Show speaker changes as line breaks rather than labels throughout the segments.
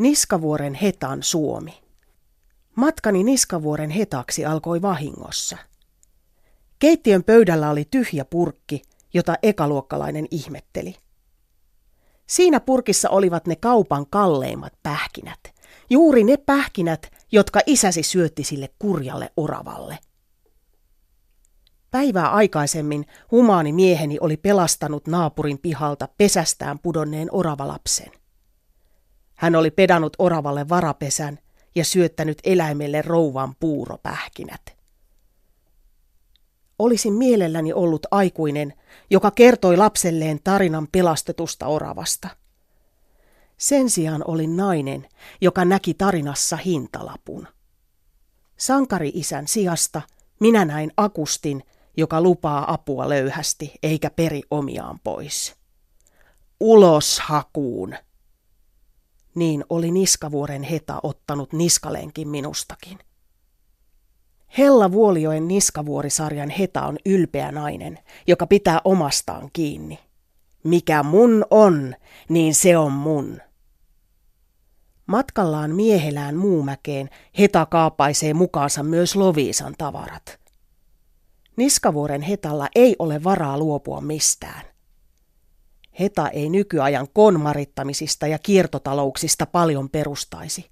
Niskavuoren hetan Suomi. Matkani Niskavuoren hetaksi alkoi vahingossa. Keittiön pöydällä oli tyhjä purkki, jota ekaluokkalainen ihmetteli. Siinä purkissa olivat ne kaupan kalleimmat pähkinät. Juuri ne pähkinät, jotka isäsi syötti sille kurjalle oravalle. Päivää aikaisemmin humaani mieheni oli pelastanut naapurin pihalta pesästään pudonneen oravalapsen. Hän oli pedannut oravalle varapesän ja syöttänyt eläimelle rouvan puuropähkinät. Olisin mielelläni ollut aikuinen, joka kertoi lapselleen tarinan pelastetusta oravasta. Sen sijaan olin nainen, joka näki tarinassa hintalapun. Sankari-isän sijasta minä näin akustin, joka lupaa apua löyhästi eikä peri omiaan pois. Ulos hakuun! Niin oli Niskavuoren heta ottanut niskalenkin minustakin. Hella Vuolioen Niskavuorisarjan heta on ylpeä nainen, joka pitää omastaan kiinni. Mikä mun on, niin se on mun. Matkallaan miehelään muumäkeen heta kaapaisee mukaansa myös Loviisan tavarat. Niskavuoren hetalla ei ole varaa luopua mistään. Heta ei nykyajan konmarittamisista ja kiertotalouksista paljon perustaisi.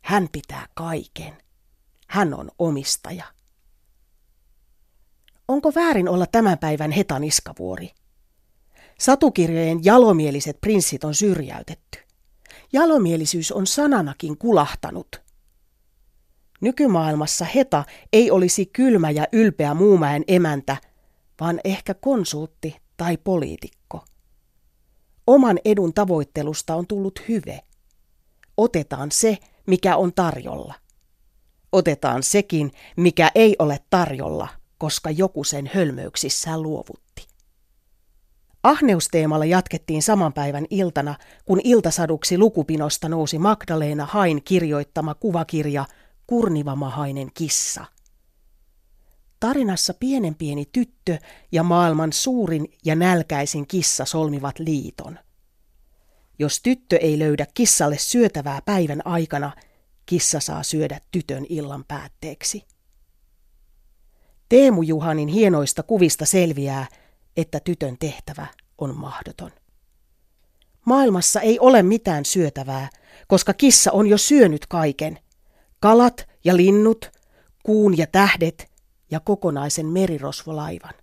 Hän pitää kaiken. Hän on omistaja. Onko väärin olla tämän päivän Heta Niskavuori? Satukirjojen jalomieliset prinssit on syrjäytetty. Jalomielisyys on sananakin kulahtanut. Nykymaailmassa Heta ei olisi kylmä ja ylpeä muumäen emäntä, vaan ehkä konsultti tai poliitikko. Oman edun tavoittelusta on tullut hyve. Otetaan se, mikä on tarjolla. Otetaan sekin, mikä ei ole tarjolla, koska joku sen hölmöyksissään luovutti. Ahneusteemalla jatkettiin saman päivän iltana, kun iltasaduksi lukupinosta nousi Magdalena Hain kirjoittama kuvakirja Kurnivamahainen kissa. Tarinassa pienen pieni tyttö ja maailman suurin ja nälkäisin kissa solmivat liiton. Jos tyttö ei löydä kissalle syötävää päivän aikana, kissa saa syödä tytön illan päätteeksi. Teemu Juhanin hienoista kuvista selviää, että tytön tehtävä on mahdoton. Maailmassa ei ole mitään syötävää, koska kissa on jo syönyt kaiken. Kalat ja linnut, kuun ja tähdet ja kokonaisen merirosvolaivan.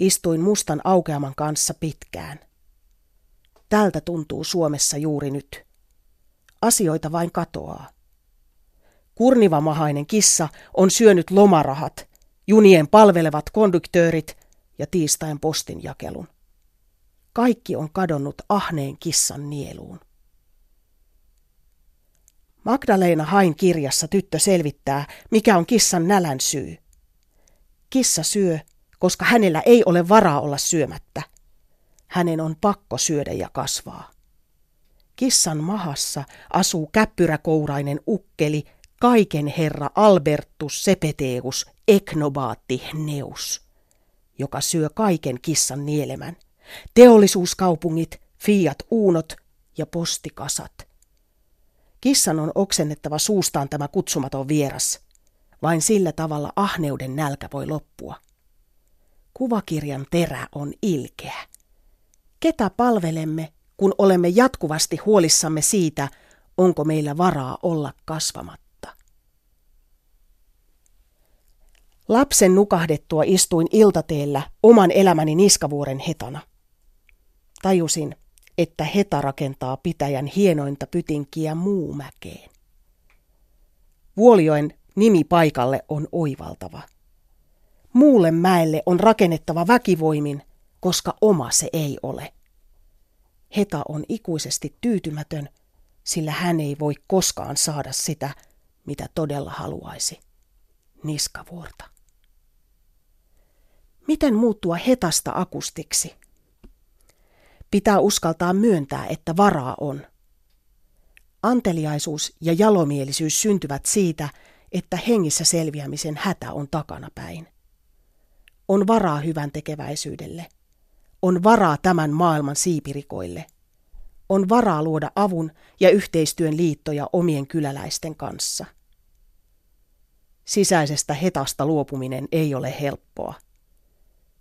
Istuin mustan aukeaman kanssa pitkään. Tältä tuntuu Suomessa juuri nyt. Asioita vain katoaa. Kurnivamahainen kissa on syönyt lomarahat, junien palvelevat konduktöörit ja tiistain postinjakelun. Kaikki on kadonnut ahneen kissan nieluun. Magdalena Hain kirjassa tyttö selvittää, mikä on kissan nälän syy. Kissa syö, koska hänellä ei ole varaa olla syömättä. Hänen on pakko syödä ja kasvaa. Kissan mahassa asuu käppyräkourainen ukkeli, kaiken herra Albertus Sepeteus Eknobaatti Neus, joka syö kaiken kissan nielemän. Teollisuuskaupungit, Fiat Uunot ja postikasat. Kissan on oksennettava suustaan tämä kutsumaton vieras. Vain sillä tavalla ahneuden nälkä voi loppua. Kuvakirjan terä on ilkeä. Ketä palvelemme, kun olemme jatkuvasti huolissamme siitä, onko meillä varaa olla kasvamatta? Lapsen nukahdettua istuin iltateellä oman elämäni niskavuoren hetana. Tajusin, että heta rakentaa pitäjän hienointa pytinkiä Muumäkeen. Vuolioen nimi paikalle on oivaltava. Muulle mäelle on rakennettava väkivoimin, koska oma se ei ole. Heta on ikuisesti tyytymätön, sillä hän ei voi koskaan saada sitä, mitä todella haluaisi. Niskavuorta. Miten muuttua hetasta akustiksi? Pitää uskaltaa myöntää, että varaa on. Anteliaisuus ja jalomielisyys syntyvät siitä, että hengissä selviämisen hätä on takanapäin. On varaa hyvän tekeväisyydelle. On varaa tämän maailman siipirikoille. on varaa luoda avun ja yhteistyön liittoja omien kyläläisten kanssa. Sisäisestä hetasta luopuminen ei ole helppoa.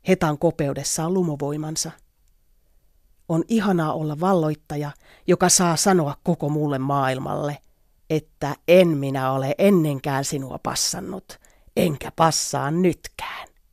Hetan kopeudessa on lumovoimansa. On ihanaa olla valloittaja, joka saa sanoa koko muulle maailmalle, että en minä ole ennenkään sinua passannut, enkä passaa nytkään.